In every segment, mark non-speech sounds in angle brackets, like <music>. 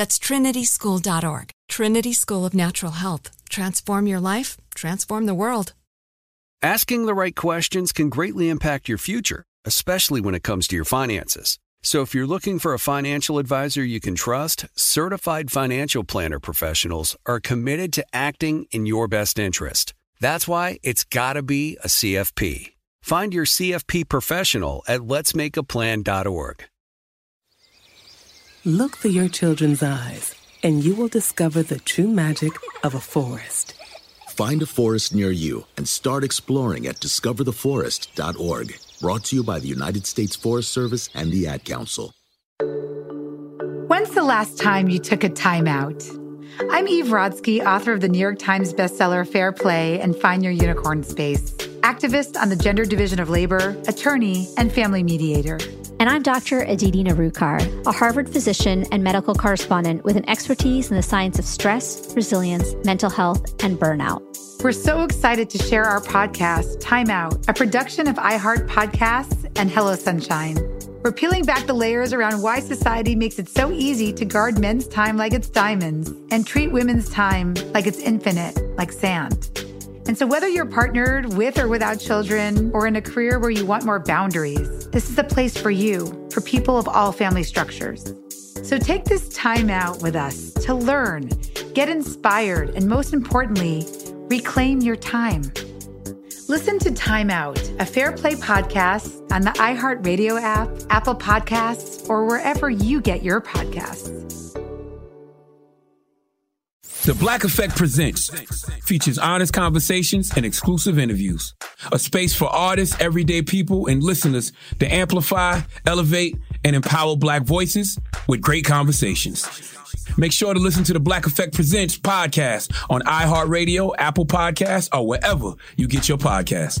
That's trinityschool.org. Trinity School of Natural Health. Transform your life, transform the world. Asking the right questions can greatly impact your future, especially when it comes to your finances. So if you're looking for a financial advisor you can trust, certified financial planner professionals are committed to acting in your best interest. That's why it's got to be a CFP. Find your CFP professional at letsmakeaplan.org. Look through your children's eyes, and you will discover the true magic of a forest. Find a forest near you and start exploring at discovertheforest.org. Brought to you by the United States Forest Service and the Ad Council. When's the last time you took a time out? I'm Eve Rodsky, author of the New York Times bestseller Fair Play and Find Your Unicorn Space, activist on the Gender Division of Labor, attorney, and family mediator. And I'm Dr. Aditi Nerurkar, a Harvard physician and medical correspondent with an expertise in the science of stress, resilience, mental health, and burnout. We're so excited to share our podcast, Time Out, a production of iHeart Podcasts and Hello Sunshine. We're peeling back the layers around why society makes it so easy to guard men's time like it's diamonds and treat women's time like it's infinite, like sand. And so, whether you're partnered with or without children, or in a career where you want more boundaries, this is a place for you, for people of all family structures. So, take this time out with us to learn, get inspired, and most importantly, reclaim your time. Listen to Time Out, a Fair Play podcast on the iHeartRadio app, Apple Podcasts, or wherever you get your podcasts. The Black Effect Presents features honest conversations and exclusive interviews. A space for artists, everyday people, and listeners to amplify, elevate, and empower Black voices with great conversations. Make sure to listen to the Black Effect Presents podcast on iHeartRadio, Apple Podcasts, or wherever you get your podcasts.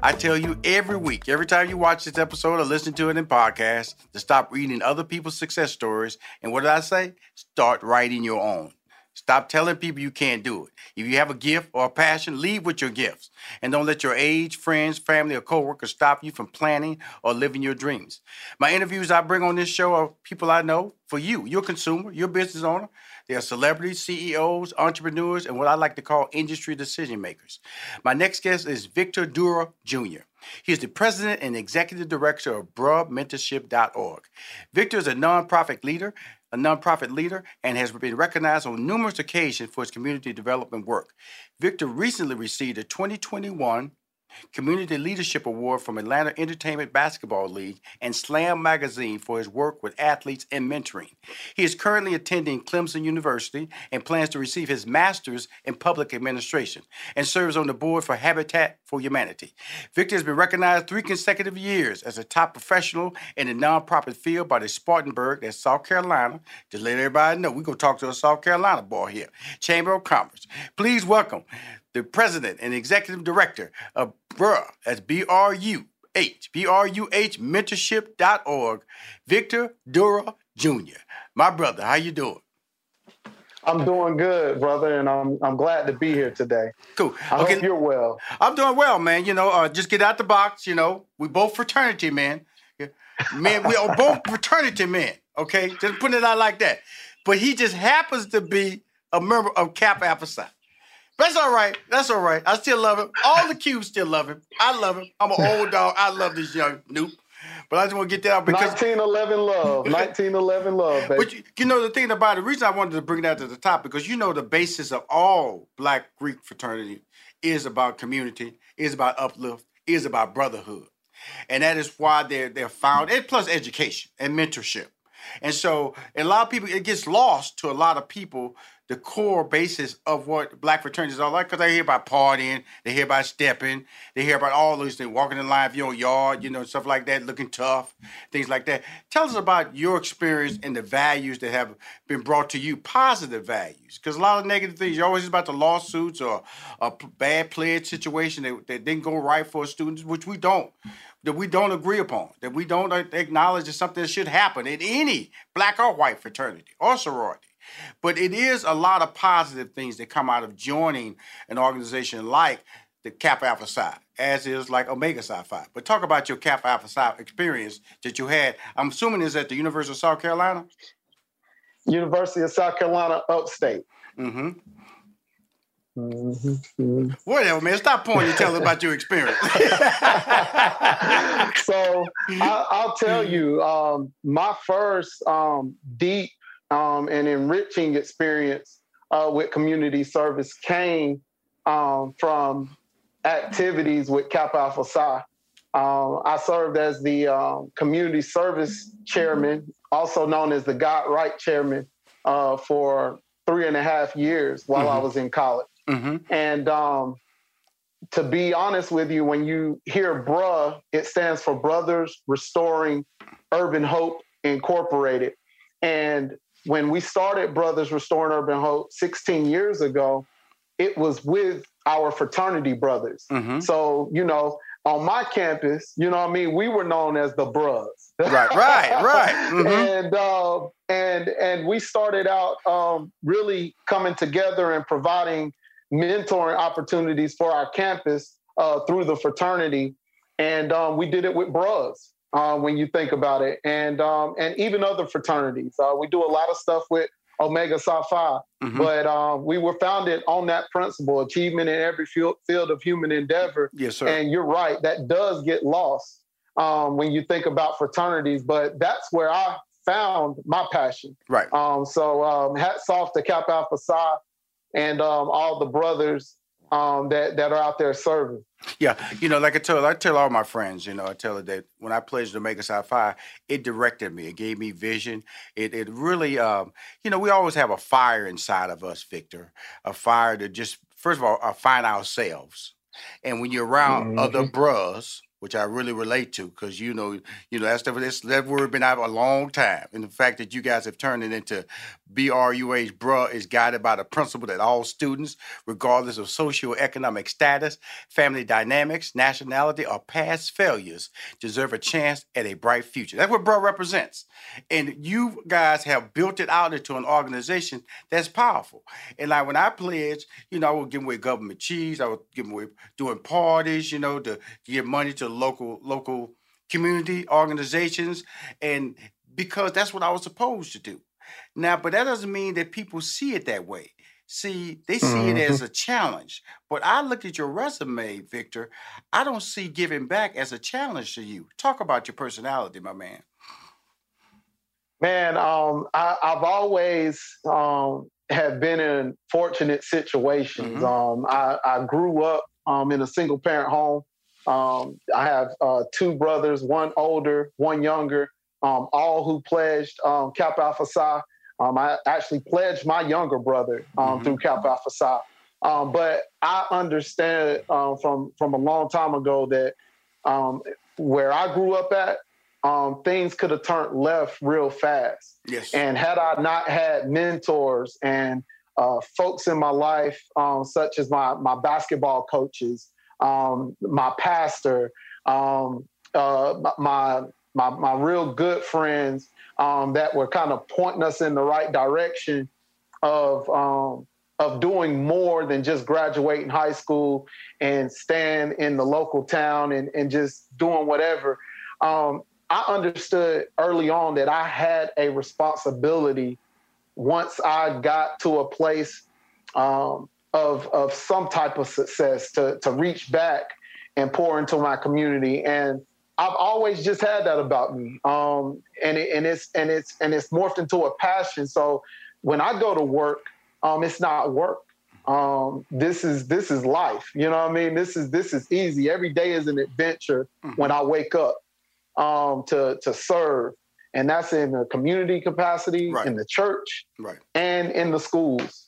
I tell you every week, every time you watch this episode or listen to it in podcast, to stop reading other people's success stories. And what did I say? Start writing your own. Stop telling people you can't do it. If you have a gift or a passion, leave with your gifts. And don't let your age, friends, family, or coworkers stop you from planning or living your dreams. My interviews I bring on this show are people I know for you, your consumer, your business owner. They are celebrities, CEOs, entrepreneurs, and what I like to call industry decision makers. My next guest is Victor Dura Jr. He is the president and executive director of BruhMentorship.org. Victor is a nonprofit leader a nonprofit leader, and has been recognized on numerous occasions for his community development work. Victor recently received a 2021 Community Leadership Award from Atlanta Entertainment Basketball League, and Slam Magazine for his work with athletes and mentoring. He is currently attending Clemson University and plans to receive his master's in public administration and serves on the board for Habitat for Humanity. Victor has been recognized three consecutive years as a top professional in the nonprofit field by the Spartanburg, that's South Carolina. Just let everybody know, we're going to talk to a South Carolina boy here, Chamber of Commerce. Please welcome the president and executive director of BRUH, that's B R U H, B R U H mentorship.org, Victor Dura Jr. My brother, how you doing? I'm doing good, brother, and I'm I'm glad to be here today. Cool. I okay. hope you're well. I'm doing well, man. You know, uh, just get out the box. You know, we both fraternity man. Man, we are both <laughs> fraternity men. Okay, just putting it out like that. But he just happens to be a member of Kappa Alpha Psi. That's all right. That's all right. I still love him. All the Ques still love him. I love him. I'm an old dog. I love this young Nupe. But I just want to get that out because 1911 love, <laughs> 1911 love, baby. But you, you, know the thing about it, the reason I wanted to bring that to the top because you know the basis of all Black Greek fraternity is about community, is about uplift, is about brotherhood, and that is why they're they're found. And plus education and mentorship, and so a lot of people it gets lost to a lot of people the core basis of what black fraternities are like because they hear about partying, they hear about stepping, they hear about all those things, walking in line for your yard, you know, stuff like that, looking tough, things like that. Tell us about your experience and the values that have been brought to you, positive values, because a lot of negative things, you're always about the lawsuits or a bad pledge situation that, that didn't go right for students, which we don't that we don't agree upon, that we don't uh, acknowledge that something that should happen in any black or white fraternity or sorority. But it is a lot of positive things that come out of joining an organization like the Kappa Alpha Psi, as is like Omega Psi Phi. But talk about your Kappa Alpha Psi experience that you had. I'm assuming is at the University of South Carolina. University of South Carolina, upstate. Mm-hmm. Mm-hmm. Whatever, man. Stop pointing and tell us about your experience. <laughs> so I, will tell you, um, my first um, deep um, and enriching experience uh, with community service came um, from activities with Kappa Alpha Psi. Um, I served as the um, community service chairman, also known as the Guide Right chairman, uh, for three and a half years while mm-hmm. I was in college. Mm-hmm. And um, to be honest with you, when you hear BRUH, it stands for Brothers Restoring Urban Hope Incorporated. And when we started Brothers Restoring Urban Hope 16 years ago, it was with our fraternity brothers. Mm-hmm. So, you know, on my campus, you know what I mean, we were known as the Bros. right, right, right. <laughs> Mm-hmm. and uh, and and we started out um, really coming together and providing mentoring opportunities for our campus uh, through the fraternity. And um, we did it with Bros uh, when you think about it, and um, and even other fraternities. Uh, we do a lot of stuff with Omega Psi Phi, mm-hmm. but uh, we were founded on that principle: achievement in every field, field of human endeavor. Yes, sir. And you're right; that does get lost um, when you think about fraternities. But that's where I found my passion. Right. Um, so um, hats off to Kappa Alpha Psi and um, all the brothers um, that that are out there serving. Yeah, you know, like I tell I tell all my friends, you know, I tell them that when I pledged Omega Psi Phi, it directed me. It gave me vision. It it really, um, you know, we always have a fire inside of us, Victor, a fire to just first of all uh, find ourselves. And when you're around mm-hmm. other bros, which I really relate to because you know, you know that's the, that word been out a long time, and the fact that you guys have turned it into BRUH, bruh, is guided by the principle that all students, regardless of socioeconomic status, family dynamics, nationality, or past failures, deserve a chance at a bright future. That's what bruh represents, and you guys have built it out into an organization that's powerful. And like when I pledged, you know, I was giving away government cheese, I was giving away doing parties, you know, to, to give money to local local community organizations and because that's what I was supposed to do. Now, but that doesn't mean that people see it that way. See, they see mm-hmm. it as a challenge. But I look at your resume, Victor. I don't see giving back as a challenge to you. Talk about your personality, my man. Man, um, I, have always um, have been in fortunate situations. Mm-hmm. Um, I, I, grew up um, in a single parent home Um, I have uh, two brothers, one older, one younger, um, all who pledged um, Kappa Alpha Psi. Um, I actually pledged my younger brother um, mm-hmm. through Kappa Alpha Psi. Um, but I understand uh, from from a long time ago that um, where I grew up at, um, things could have turned left real fast. Yes. And had I not had mentors and uh, folks in my life, um, such as my my basketball coaches, um, my pastor, um, uh, my my my real good friends um, that were kind of pointing us in the right direction of um, of doing more than just graduating high school and staying in the local town and, and just doing whatever. Um, I understood early on that I had a responsibility once I got to a place um, of, of some type of success to, to reach back and pour into my community. And I've always just had that about me. Um, and, it, and it's and it's and it's morphed into a passion. So when I go to work, um, it's not work. Um, this is this is life. You know what I mean? This is this is easy. Every day is an adventure mm-hmm. when I wake up um, to to serve, and that's in the community capacity, right. in the church, right. and in the schools.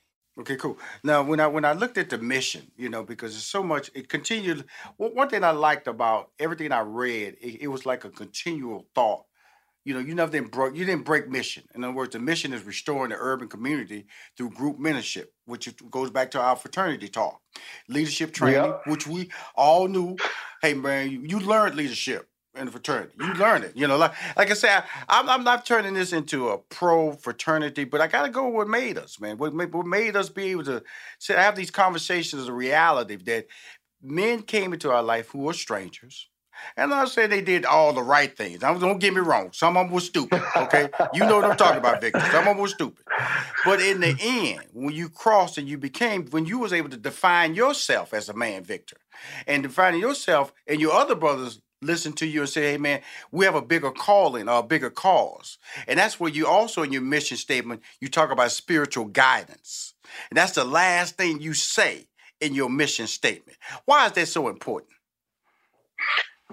Okay, cool. Now, when I when I looked at the mission, you know, because it's so much, it continued. one thing I liked about everything I read, it, it was like a continual thought. You know, you never didn't broke, you didn't break mission. In other words, the mission is restoring the urban community through group mentorship, which goes back to our fraternity talk, leadership training, yep. which we all knew. Hey, man, you, you learned leadership in the fraternity. You learn it. You know, like like I said, I'm I'm not turning this into a pro fraternity, but I got to go with what made us, man. What made, what made us be able to sit, have these conversations a reality that men came into our life who were strangers. And I say they did all the right things. don't get me wrong. Some of them were stupid. Okay, you know what I'm talking about, Victor. Some of them were stupid. But in the end, when you crossed and you became, when you was able to define yourself as a man, Victor, and defining yourself and your other brothers listen to you and say, hey, man, we have a bigger calling or a bigger cause. And that's where you also, in your mission statement, you talk about spiritual guidance. And that's the last thing you say in your mission statement. Why is that so important?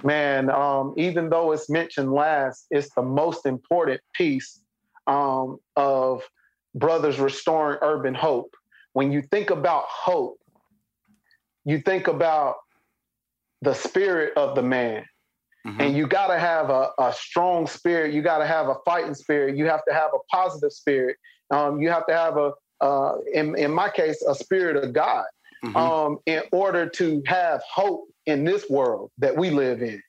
Man, um, even though it's mentioned last, it's the most important piece um, of Brothers Restoring Urban Hope. When you think about hope, you think about the spirit of the man. Mm-hmm. And you got to have a, a, strong spirit. You got to have a fighting spirit. You have to have a positive spirit. Um, you have to have a, uh, in, in my case, a spirit of God mm-hmm. um, in order to have hope in this world that we live in.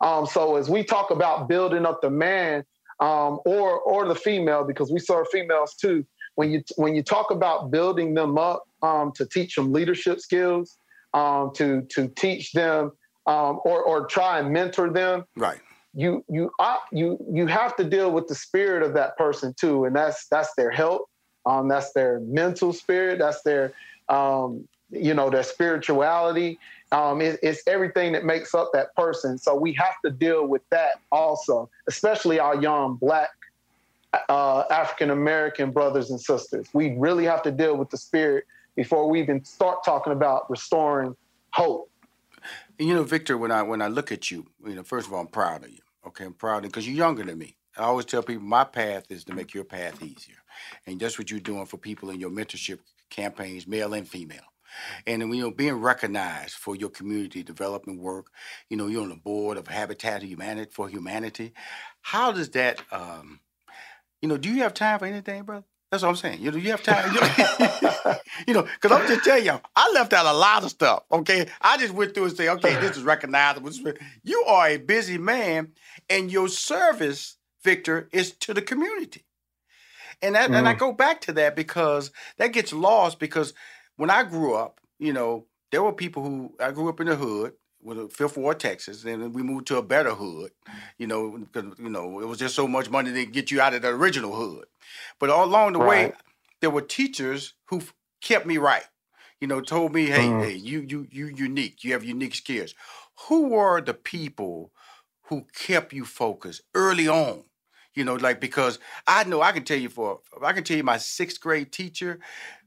Um, so as we talk about building up the man, um, or or the female because we serve females too. When you when you talk about building them up um, to teach them leadership skills, um, to to teach them um, or or try and mentor them, right? You you uh, you you have to deal with the spirit of that person too, and that's that's their health, um, that's their mental spirit, that's their um, you know their spirituality. Um, it, it's everything that makes up that person. So we have to deal with that also, especially our young black uh, African American brothers and sisters. We really have to deal with the spirit before we even start talking about restoring hope. And you know, Victor, when I when I look at you, you know, first of all, I'm proud of you. Okay, I'm proud of you because you're younger than me. I always tell people my path is to make your path easier, and that's what you're doing for people in your mentorship campaigns, male and female. And you know, being recognized for your community development work, you know, you're on the board of Habitat for Humanity. How does that, um, you know, do you have time for anything, brother? That's what I'm saying. You know, you have time. You know, <laughs> because I'm just telling you, I left out a lot of stuff. Okay, I just went through and say, okay, this is recognizable. You are a busy man, and your service, Victor, is to the community. And that, mm. and I mm. go back to that because that gets lost because when I grew up, you know, there were people who I grew up in the hood with a Fifth Ward, Texas, and then we moved to a better hood. You know, because you know it was just so much money to get you out of the original hood. But all along the right. way, there were teachers who kept me right. You know, told me, hey, mm. hey, you you you unique. You have unique skills. Who were the people who kept you focused early on? You know, like because I know I can tell you for I can tell you my sixth grade teacher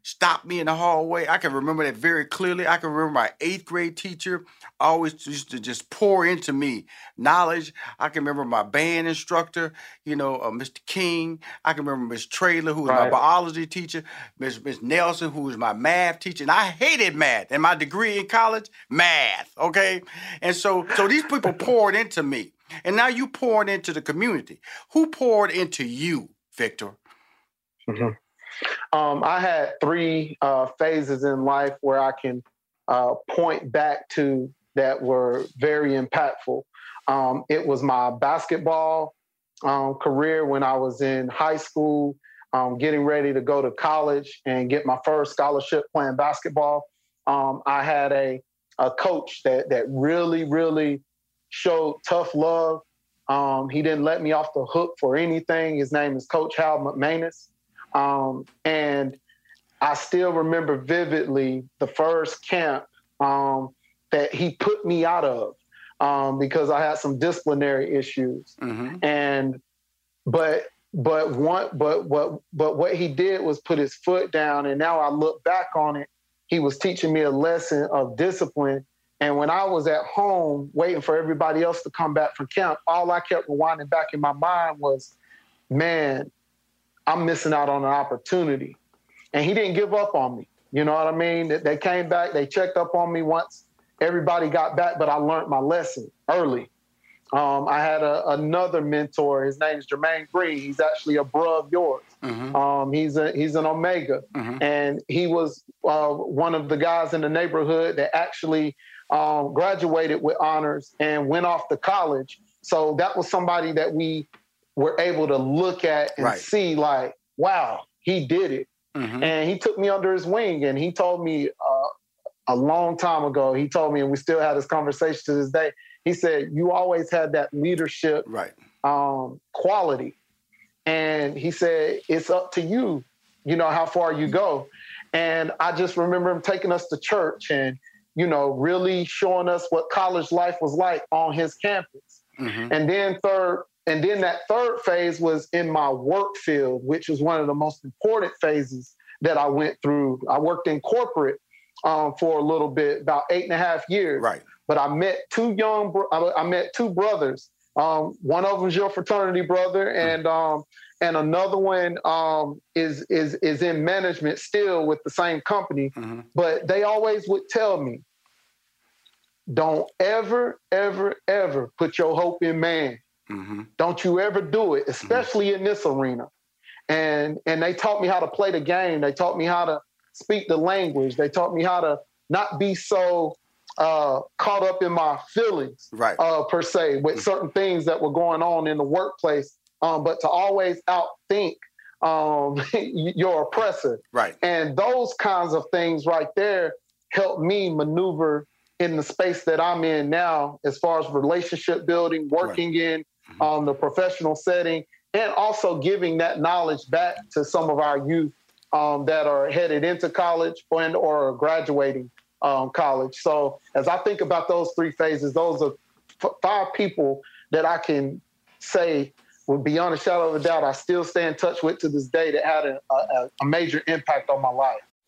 stopped me in the hallway. I can remember that very clearly. I can remember my eighth grade teacher always used to just pour into me knowledge. I can remember my band instructor, you know, uh, Mr. King. I can remember Miss Trailer, who was right. my biology teacher, Miss Miss Nelson, who was my math teacher. And I hated math. And my degree in college, math. Okay, and so so these people <laughs> poured into me, and now you poured into the community. Who poured into you, Victor? Mm-hmm. Um, I had three uh, phases in life where I can uh, point back to that were very impactful. Um, it was my basketball um, career when I was in high school, um, getting ready to go to college and get my first scholarship playing basketball. Um, I had a, a coach that that really, really showed tough love. Um, he didn't let me off the hook for anything. His name is Coach Hal McManus. Um, and I still remember vividly the first camp um, that he put me out of um, because I had some disciplinary issues. Mm-hmm. And but but one but what but what he did was put his foot down. And now I look back on it, he was teaching me a lesson of discipline. And when I was at home waiting for everybody else to come back from camp, all I kept rewinding back in my mind was, man, I'm missing out on an opportunity. And he didn't give up on me. You know what I mean? They came back, they checked up on me once everybody got back, but I learned my lesson early. Um, I had a, another mentor. His name is Jermaine Green. He's actually a bro of yours. Mm-hmm. Um, he's a he's an Omega, mm-hmm. and he was uh, one of the guys in the neighborhood that actually um, graduated with honors and went off to college. So that was somebody that we were able to look at and right. see like, wow, he did it. Mm-hmm. And he took me under his wing and he told me uh, a long time ago, he told me, and we still had this conversation to this day. He said, You always had that leadership right. um, quality. And he said, It's up to you, you know, how far you go. And I just remember him taking us to church and, you know, really showing us what college life was like on his campus. Mm-hmm. And then, third, and then that third phase was in my work field, which was one of the most important phases that I went through. I worked in corporate um, for a little bit, about eight and a half years. Right. But I met two young, bro- I met two brothers. Um, one of them is your fraternity brother, mm. and um, and another one um, is is is in management still with the same company. Mm-hmm. But they always would tell me, "Don't ever, ever, ever put your hope in man." Mm-hmm. Don't you ever do it, especially mm-hmm. in this arena. And and they taught me how to play the game. They taught me how to speak the language. They taught me how to not be so uh, caught up in my feelings, right? Uh, per se, with mm-hmm. certain things that were going on in the workplace um, but to always outthink um, <laughs> your oppressor. Right. And those kinds of things right there help me maneuver in the space that I'm in now, as far as relationship building, working right. in mm-hmm. um, the professional setting, and also giving that knowledge back to some of our youth um, that are headed into college and or graduating um, college. So as I think about those three phases, those are f- five people that I can say would beyond a shadow of a doubt, I still stay in touch with to this day that had a, a, a major impact on my life.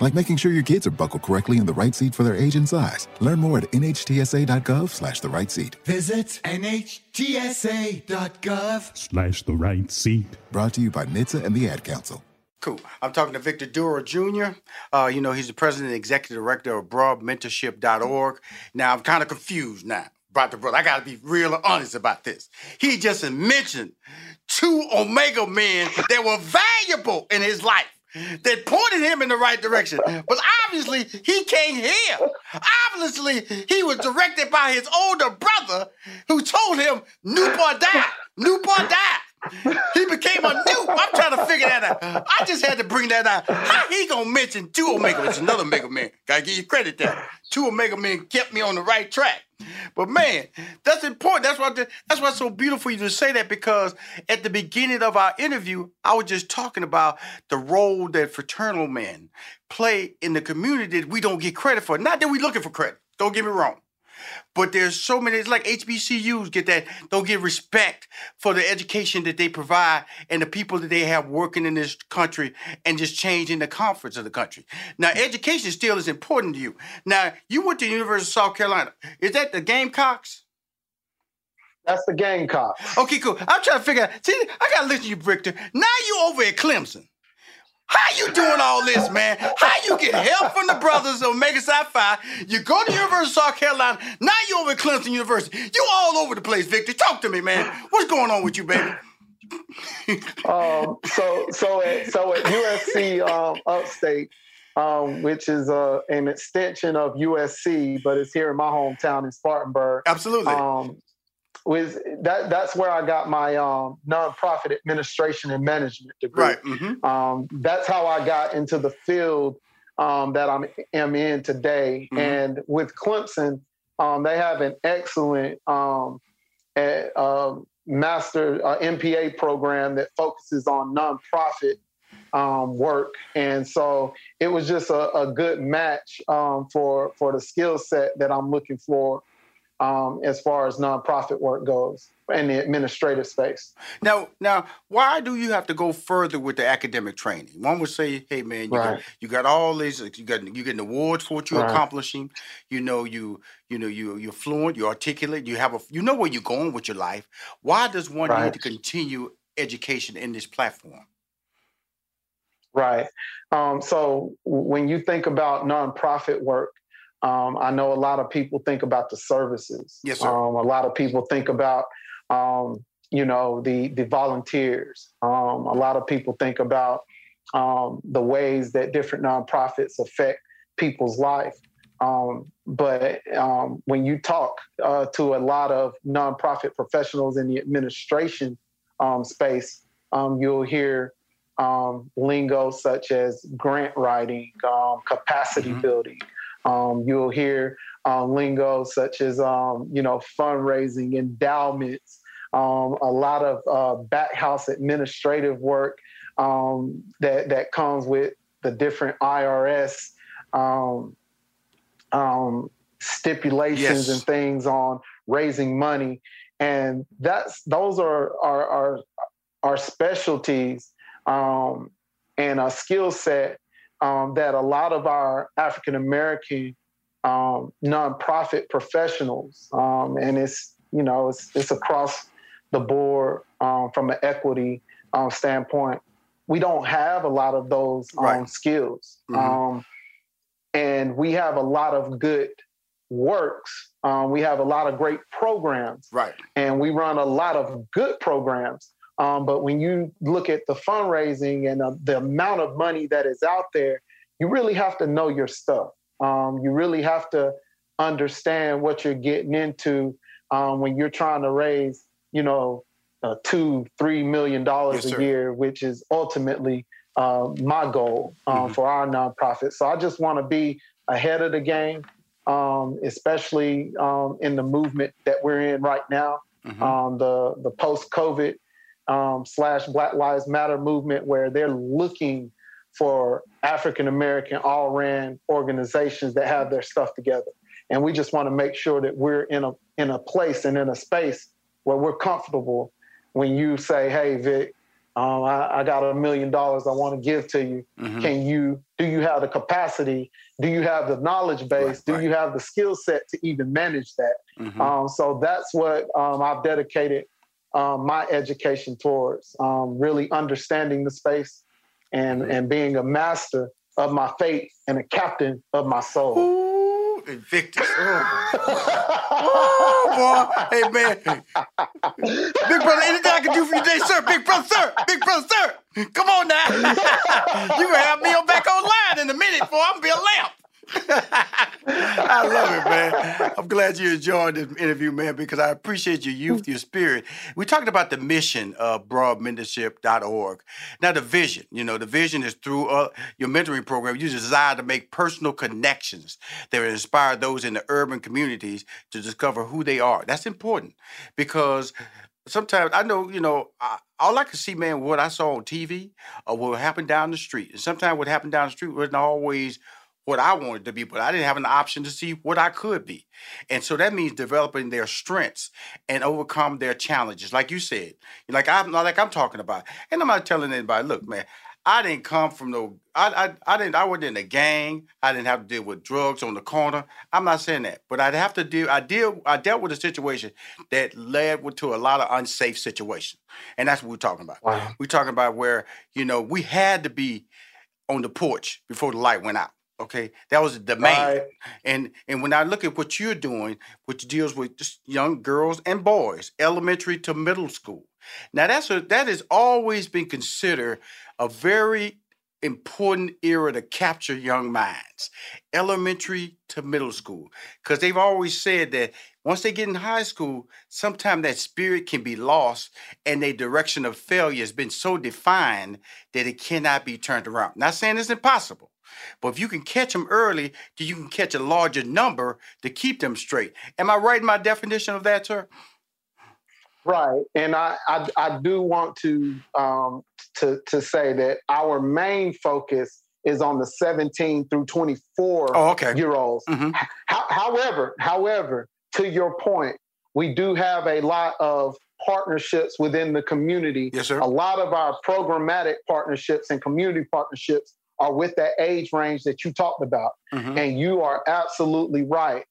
like making sure your kids are buckled correctly in the right seat for their age and size. Learn more at nhtsa.gov slash the right seat. Visit nhtsa.gov slash the right seat. Brought to you by NHTSA and the Ad Council. Cool. I'm talking to Victor Duro Jr. Uh, you know, he's the president and executive director of bruhmentorship.org. Now, I'm kind of confused now about the brother. I got to be real honest about this. He just mentioned two Omega men that were valuable in his life that pointed him in the right direction. But obviously, he can't hear. Obviously, he was directed by his older brother who told him, Newport died. Newport died. He became a new. I'm trying to figure that out. I just had to bring that out. How he gonna mention two Omega? It's another Omega man. Gotta give you credit there. Two Omega men kept me on the right track. But man, that's important. That's why that's why it's so beautiful you to say that because at the beginning of our interview, I was just talking about the role that fraternal men play in the community that we don't get credit for. Not that we're looking for credit. Don't get me wrong. But there's so many, it's like HBCUs get that, don't get respect for the education that they provide and the people that they have working in this country and just changing the conference of the country. Now, mm. education still is important to you. Now, you went to the University of South Carolina. Is that the Gamecocks? That's the Gamecocks. Okay, cool. I'm trying to figure out. See, I gotta listen to you, Victor. Now you over at Clemson. How you doing all this, man? How you get help from the brothers of Omega Psi Phi? You go to University of South Carolina. Now you over at Clemson University. You all over the place, Victor. Talk to me, man. What's going on with you, baby? <laughs> um, so so at so at USC um, Upstate, um, which is uh, an extension of USC, but it's here in my hometown in Spartanburg. Absolutely. Was that that's where I got my um, nonprofit administration and management degree. Right. Mm-hmm. Um, that's how I got into the field um, that I'm am in today. Mm-hmm. And with Clemson, um, they have an excellent um, a, uh, master uh, MPA program that focuses on nonprofit um, work, and so it was just a, a good match um, for for the skill set that I'm looking for um, as far as nonprofit work goes in the administrative space. Now, now, why do you have to go further with the academic training? One would say, "Hey, man, you, Right. got, you got all these, you got you getting awards for what you're Right. accomplishing. You know, you you know you you're fluent, you're articulate, you have a you know where you're going with your life. Why does one Right. need to continue education in this platform? Right. Um, so when you think about nonprofit work, um, I know a lot of people think about the services. Yes, sir. Um, a lot of people think about, um, you know, the the volunteers. Um, a lot of people think about um, the ways that different nonprofits affect people's life. Um, but um, when you talk uh, to a lot of nonprofit professionals in the administration um, space, um, you'll hear um, lingo such as grant writing, um, capacity building. Um, you'll hear um, lingo such as um, you know fundraising, endowments, um, a lot of uh, back house administrative work um, that that comes with the different IRS um, um, stipulations Yes. and things on raising money, and that's those are are, are specialties um, and a skill set um, that a lot of our African American um, nonprofit professionals, um, and it's you know it's it's across the board um, from an equity um, standpoint. We don't have a lot of those um, Right. skills, Mhm. um, and we have a lot of good works. Um, we have a lot of great programs, Right. and we run a lot of good programs. Um, but when you look at the fundraising and uh, the amount of money that is out there, you really have to know your stuff. Um, you really have to understand what you're getting into um, when you're trying to raise, you know, uh, two, three million dollars Yes, a year, which is ultimately uh, my goal um, for our nonprofit. So I just want to be ahead of the game, um, especially um, in the movement that we're in right now, um, the the post COVID um, slash Black Lives Matter movement, where they're looking for African American all ran organizations that have their stuff together, and we just want to make sure that we're in a in a place and in a space where we're comfortable when you say, "Hey, Vic." Um, I, I got a million dollars I want to give to you. Mhm. Can you? Do you have the capacity? Do you have the knowledge base? do you have the skill set to even manage that? Mhm. Um, so that's what um, I've dedicated um, my education towards, um, really understanding the space and and being a master of my fate and a captain of my soul. Ooh, Invictus. Oh. <laughs> oh, boy. Hey, man. Big brother, anything I can do for you today, sir? Big brother, sir. Big brother, sir. Come on now. <laughs> you going to have me on back online in a minute, boy. I'm going to be a lamp. <laughs> I love it, man. I'm glad you enjoyed this interview, man, because I appreciate your youth, your spirit. We talked about the mission of bruhmentorship.org. Now, the vision, you know, the vision is through uh, your mentoring program. You desire to make personal connections that inspire those in the urban communities to discover who they are. That's important because sometimes I know, you know, I, all I can see, man, what I saw on TV or what happened down the street. And sometimes what happened down the street wasn't always what I wanted to be, but I didn't have an option to see what I could be. And so that means developing their strengths and overcome their challenges. Like you said, like I'm not like I'm talking about. And I'm not telling anybody, look, man, I didn't come from no I I, I didn't I wasn't in a gang. I didn't have to deal with drugs on the corner. I'm not saying that. But I'd have to deal I deal I dealt with a situation that led to a lot of unsafe situations. And that's what we're talking about. We're talking about where, you know, we had to be on the porch before the light went out. Okay, that was a demand. And and when I look at what you're doing, which deals with just young girls and boys, elementary to middle school. Now that's a that has always been considered a very important era to capture young minds, elementary to middle school, because they've always said that once they get in high school, sometimes that spirit can be lost, and their direction of failure has been so defined that it cannot be turned around. Not saying it's impossible. But if you can catch them early, then you can catch a larger number to keep them straight. Am I right in my definition of that, sir? Right, and I I, I do want to um, to to say that our main focus is on the 17 through 24 Oh, okay. year olds. Ho- however, however, to your point, we do have a lot of partnerships within the community. Yes, sir. A lot of our programmatic partnerships and community partnerships are with that age range that you talked about. Mhm. And you are absolutely right.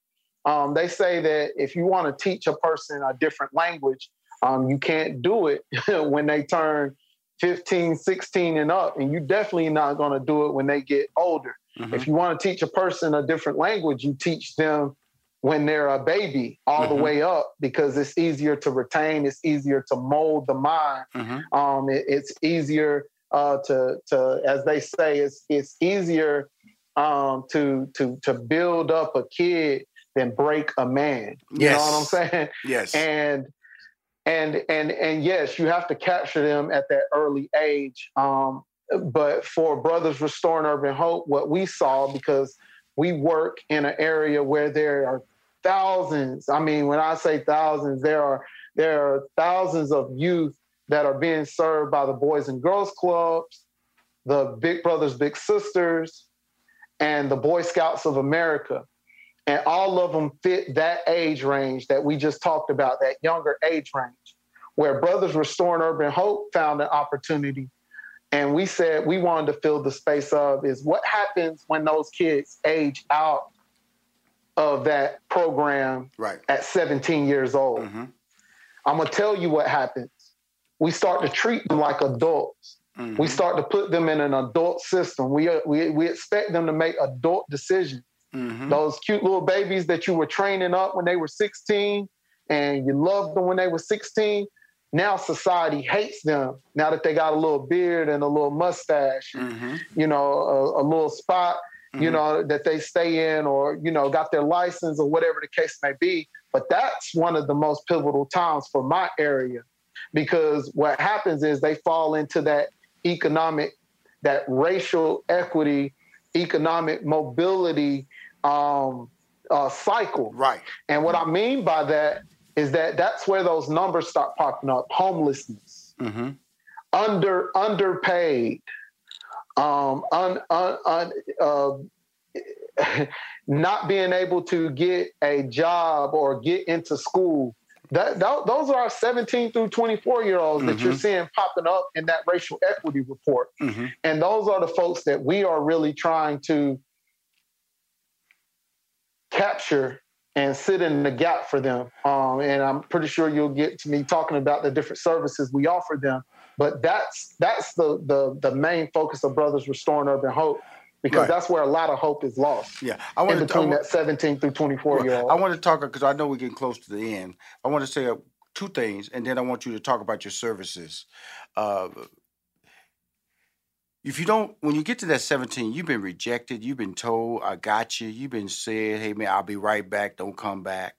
Um, they say that if you want to teach a person a different language, um, you can't do it <laughs> when they turn 15, 16 and up. And you definitely not going to do it when they get older. Mhm. If you want to teach a person a different language, you teach them when they're a baby all the Mhm. way up because it's easier to retain, it's easier to mold the mind. Mhm. Um, it- it's easier uh, to to as they say, it's it's easier um, to to to build up a kid than break a man. You know what I'm saying? Yes. And and and and yes, you have to capture them at that early age. Um, but for Brothers Restoring Urban Hope, what we saw because we work in an area where there are thousands. I mean, when I say thousands, there are there are thousands of youth that are being served by the Boys and Girls Clubs, the Big Brothers Big Sisters, and the Boy Scouts of America. And all of them fit that age range that we just talked about, that younger age range, where Brothers Restoring Urban Hope found an opportunity. And we said we wanted to fill the space of is what happens when those kids age out of that program right. at 17 years old. Mm-hmm. I'm gonna tell you what happens. We start to treat them like adults. We start to put them in an adult system. We, uh, we, we expect them to make adult decisions. Mm-hmm. Those cute little babies that you were training up when they were 16 and you loved them when they were 16. Now society hates them now that they got a little beard and a little mustache, Mm-hmm. you know, a, a little spot, you Mhm. know, that they stay in or, you know, got their license or whatever the case may be. But that's one of the most pivotal times for my area because what happens is they fall into that economic, that racial equity, economic mobility um, uh, cycle. Right. And what I mean by that is that that's where those numbers start popping up: homelessness, Mm-hmm. under underpaid, um, un, un, un, uh, <laughs> not being able to get a job or get into school. That, tho- those are our 17 through 24 year olds that you're Mhm. seeing popping up in that racial equity report. Mm-hmm. And those are the folks that we are really trying to capture and sit in the gap for them. Um, and I'm pretty sure you'll get to me talking about the different services we offer them. But that's that's the the the main focus of Brothers Restoring Urban Hope because Right. that's where a lot of hope is lost. Yeah, I in want between to. that 17 through 24 year old. I want to talk because I know we're getting close to the end. I want to say uh, two things, and then I want you to talk about your services. Uh, if you don't, when you get to that 17, you've been rejected, you've been told, I got you, you've been said, hey man, I'll be right back, don't come back.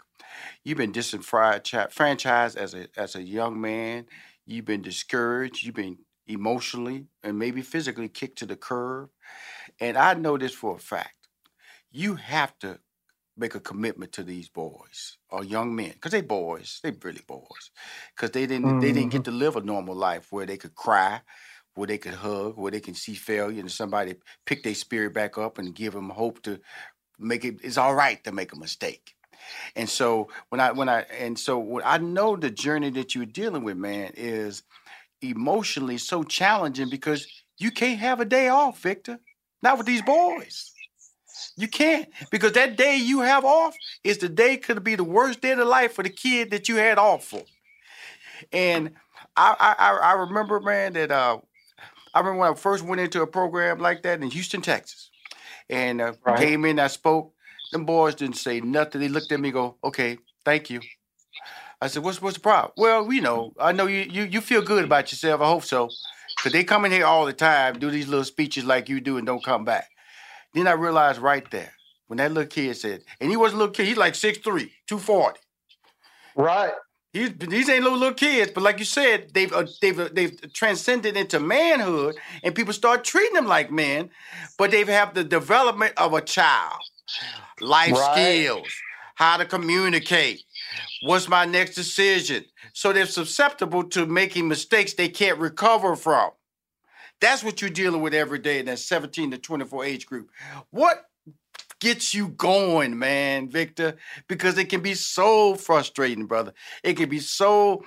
You've been disenfranchised as a as a young man, you've been discouraged, you've been emotionally and maybe physically kicked to the curb. And I know this for a fact. You have to make a commitment to these boys or young men because they boys they really boys because they didn't they didn't get mm-hmm. to live a normal life where they could cry where they could hug where they can see failure and somebody pick their spirit back up and give them hope to make it it's all right to make a mistake and so when i when i and so what i know the journey that you're dealing with man is emotionally so challenging because you can't have a day off victor not with these boys you can't because that day you have off is the day could be the worst day of the life for the kid that you had off for. And I I, I I remember, man, that uh, I remember when I first went into a program like that in Houston, Texas, and uh, Right. came in. I spoke. Them boys didn't say nothing. They looked at me, go, "Okay, thank you." I said, "What's what's the problem?" Well, you know, I know you you you feel good about yourself. I hope so, because they come in here all the time, do these little speeches like you do, and don't come back. Then I realized right there when that little kid said, and he was a little kid, he's like 6'3, 240. Right. He's, these ain't little little kids, but like you said, they've uh, they've uh, they've transcended into manhood, and people start treating them like men, but they have the development of a child, life Right. skills, how to communicate, what's my next decision. So they're susceptible to making mistakes they can't recover from. That's what you're dealing with every day in that 17 to 24 age group. What gets you going, man, Victor, because it can be so frustrating, brother. It can be so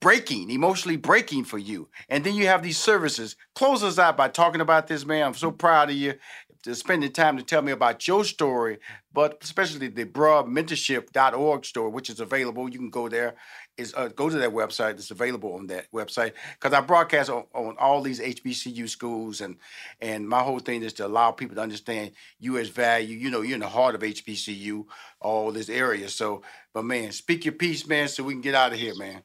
breaking, emotionally breaking for you. And then you have these services. Close us out by talking about this, man. I'm so proud of you spending time to tell me about your story, but especially the bruhmentorship.org store, which is available. You can go there. Is uh, go to that website. It's available on that website because I broadcast on, on all these HBCU schools, and and my whole thing is to allow people to understand U.S. value. You know, you're in the heart of HBCU, all this area. So, but man, speak your piece, man, so we can get out of here, man.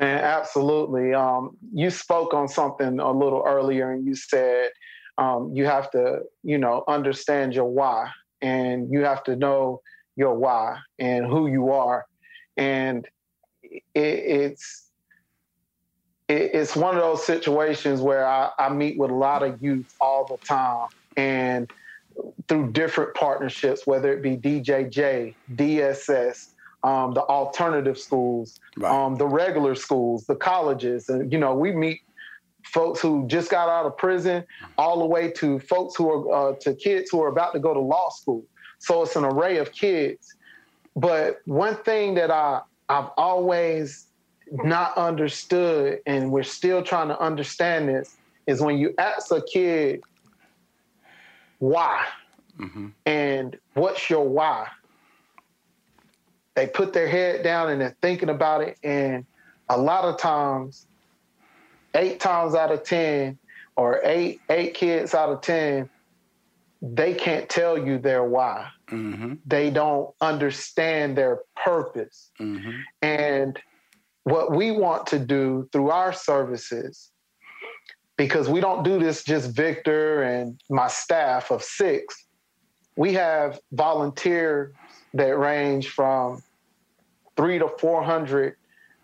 Man, absolutely. Um, you spoke on something a little earlier, and you said um, you have to, you know, understand your why, and you have to know your why and who you are, and it, it's it, it's one of those situations where I, I meet with a lot of youth all the time, and through different partnerships, whether it be DJJ, DSS, um, the alternative schools, right. um, the regular schools, the colleges, and you know, we meet folks who just got out of prison, all the way to folks who are uh, to kids who are about to go to law school. So it's an array of kids. But one thing that I I've always not understood, and we're still trying to understand this, is when you ask a kid why mm-hmm. and what's your why, they put their head down and they're thinking about it. And a lot of times eight times out of 10 or eight, eight kids out of 10, they can't tell you their why. Mm-hmm. They don't understand their purpose. Mm-hmm. And what we want to do through our services, because we don't do this just Victor and my staff of six, we have volunteers that range from three to 400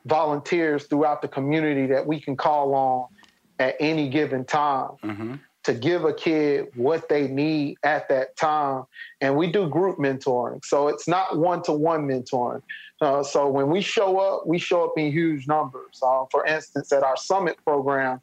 volunteers throughout the community that we can call on at any given time mm-hmm. to give a kid what they need at that time. And we do group mentoring. So it's not one to one mentoring. Uh, so when we show up, we show up in huge numbers. Uh, for instance, at our summit program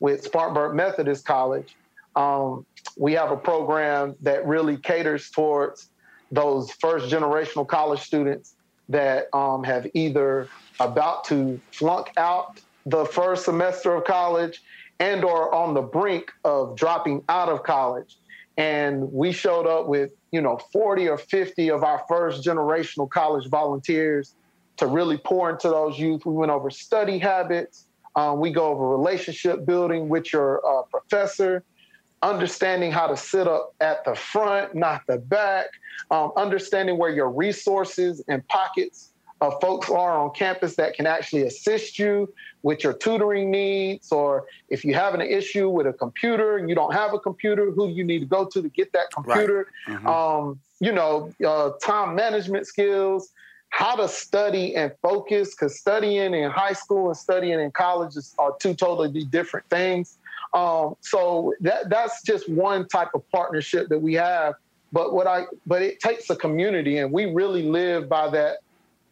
with Spartanburg Methodist College, um, we have a program that really caters towards those first generational college students that um, have either about to flunk out the first semester of college and or on the brink of dropping out of college. And we showed up with you know 40 or 50 of our first generational college volunteers to really pour into those youth. We went over study habits. Um, we go over relationship building with your uh, professor understanding how to sit up at the front not the back um, understanding where your resources and pockets of folks are on campus that can actually assist you with your tutoring needs, or if you have an issue with a computer and you don't have a computer, who you need to go to to get that computer. Right. Mm-hmm. Um, you know, uh, time management skills, how to study and focus, because studying in high school and studying in college are two totally different things. Um, so that that's just one type of partnership that we have. But what I but it takes a community, and we really live by that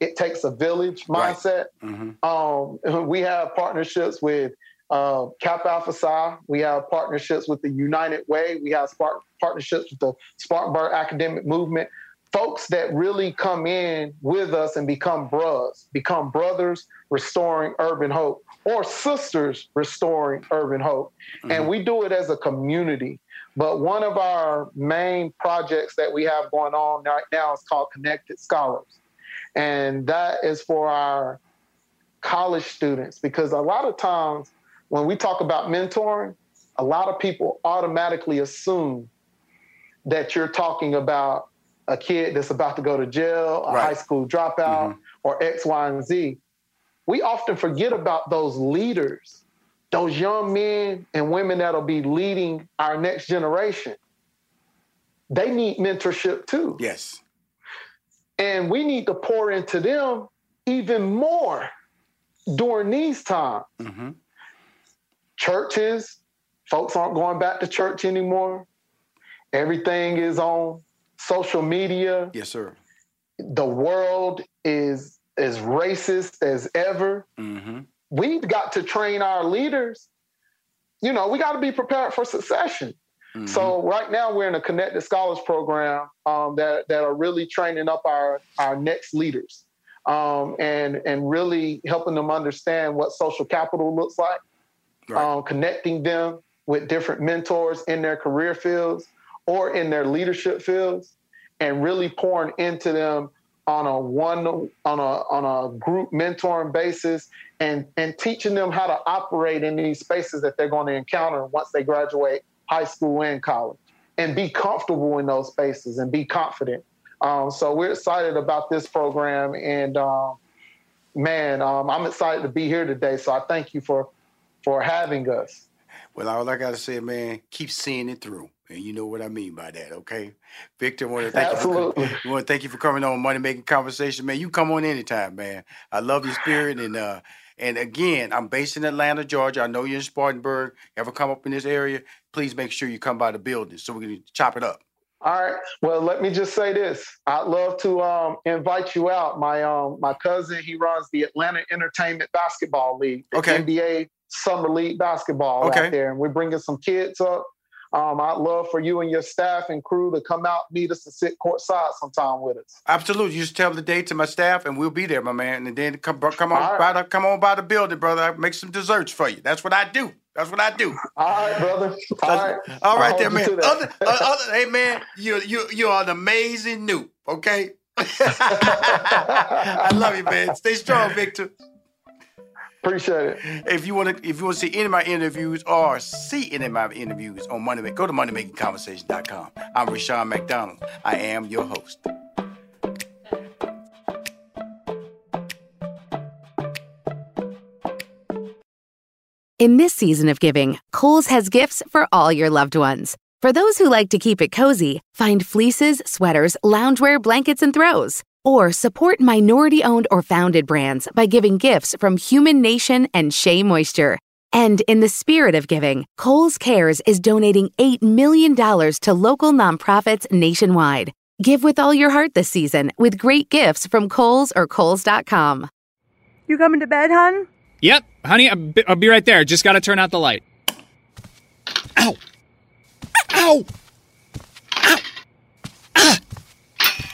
it takes a village mindset. Right. Mm-hmm. Um, <laughs> we have partnerships with uh, Kappa Alpha Psi. We have partnerships with the United Way. We have spark- partnerships with the Spartanburg Academic Movement. Folks that really come in with us and become bros, become brothers restoring urban hope, or sisters restoring urban hope. Mm-hmm. And we do it as a community. But one of our main projects that we have going on right now is called Connected Scholars. And that is for our college students because a lot of times when we talk about mentoring, a lot of people automatically assume that you're talking about a kid that's about to go to jail, a right. high school dropout, mm-hmm. or X, Y, and Z. We often forget about those leaders, those young men and women that'll be leading our next generation. They need mentorship too. Yes. And we need to pour into them even more during these times. Mm-hmm. Churches, folks aren't going back to church anymore. Everything is on social media. Yes, sir. The world is as racist as ever. Mm-hmm. We've got to train our leaders. You know, we got to be prepared for succession. Mm-hmm. So right now we're in a connected scholars program um, that that are really training up our our next leaders um, and and really helping them understand what social capital looks like, right. um, connecting them with different mentors in their career fields or in their leadership fields, and really pouring into them on a one on a on a group mentoring basis and and teaching them how to operate in these spaces that they're going to encounter once they graduate high school and college and be comfortable in those spaces and be confident um, so we're excited about this program and um, man um, i'm excited to be here today so i thank you for for having us well all i gotta say man keep seeing it through and you know what I mean by that, okay? Victor, want to thank Absolutely. you. For, <laughs> want to thank you for coming on Money Making Conversation, man. You come on anytime, man. I love your spirit, and uh, and again, I'm based in Atlanta, Georgia. I know you're in Spartanburg. Ever come up in this area? Please make sure you come by the building so we can chop it up. All right. Well, let me just say this. I'd love to um, invite you out. My um, my cousin, he runs the Atlanta Entertainment Basketball League, okay. NBA Summer League basketball okay. out there, and we're bringing some kids up um, I'd love for you and your staff and crew to come out, meet us, and sit courtside sometime with us. Absolutely. You just tell the date to my staff, and we'll be there, my man. And then come come on right. by the come on by the building, brother. I make some desserts for you. That's what I do. That's what I do. All right, brother. All right, all right there, man. Other, uh, other, hey, man, you you you are an amazing Nupe. Okay. <laughs> I love you, man. Stay strong, Victor. Appreciate it. If you want to, if you want to see any of my interviews or see any of my interviews on Money, go to moneymakingconversation.com. I'm Rushion McDonald. I am your host. In this season of giving, Kohl's has gifts for all your loved ones. For those who like to keep it cozy, find fleeces, sweaters, loungewear, blankets, and throws. Or support minority owned or founded brands by giving gifts from Humanation and Shea Moisture. And in the spirit of giving, Kohl's Cares is donating $8 million to local nonprofits nationwide. Give with all your heart this season with great gifts from Kohl's or Kohl's.com. You coming to bed, hon? Yep, honey, I'll be, I'll be right there. Just gotta turn out the light. Ow! Ow!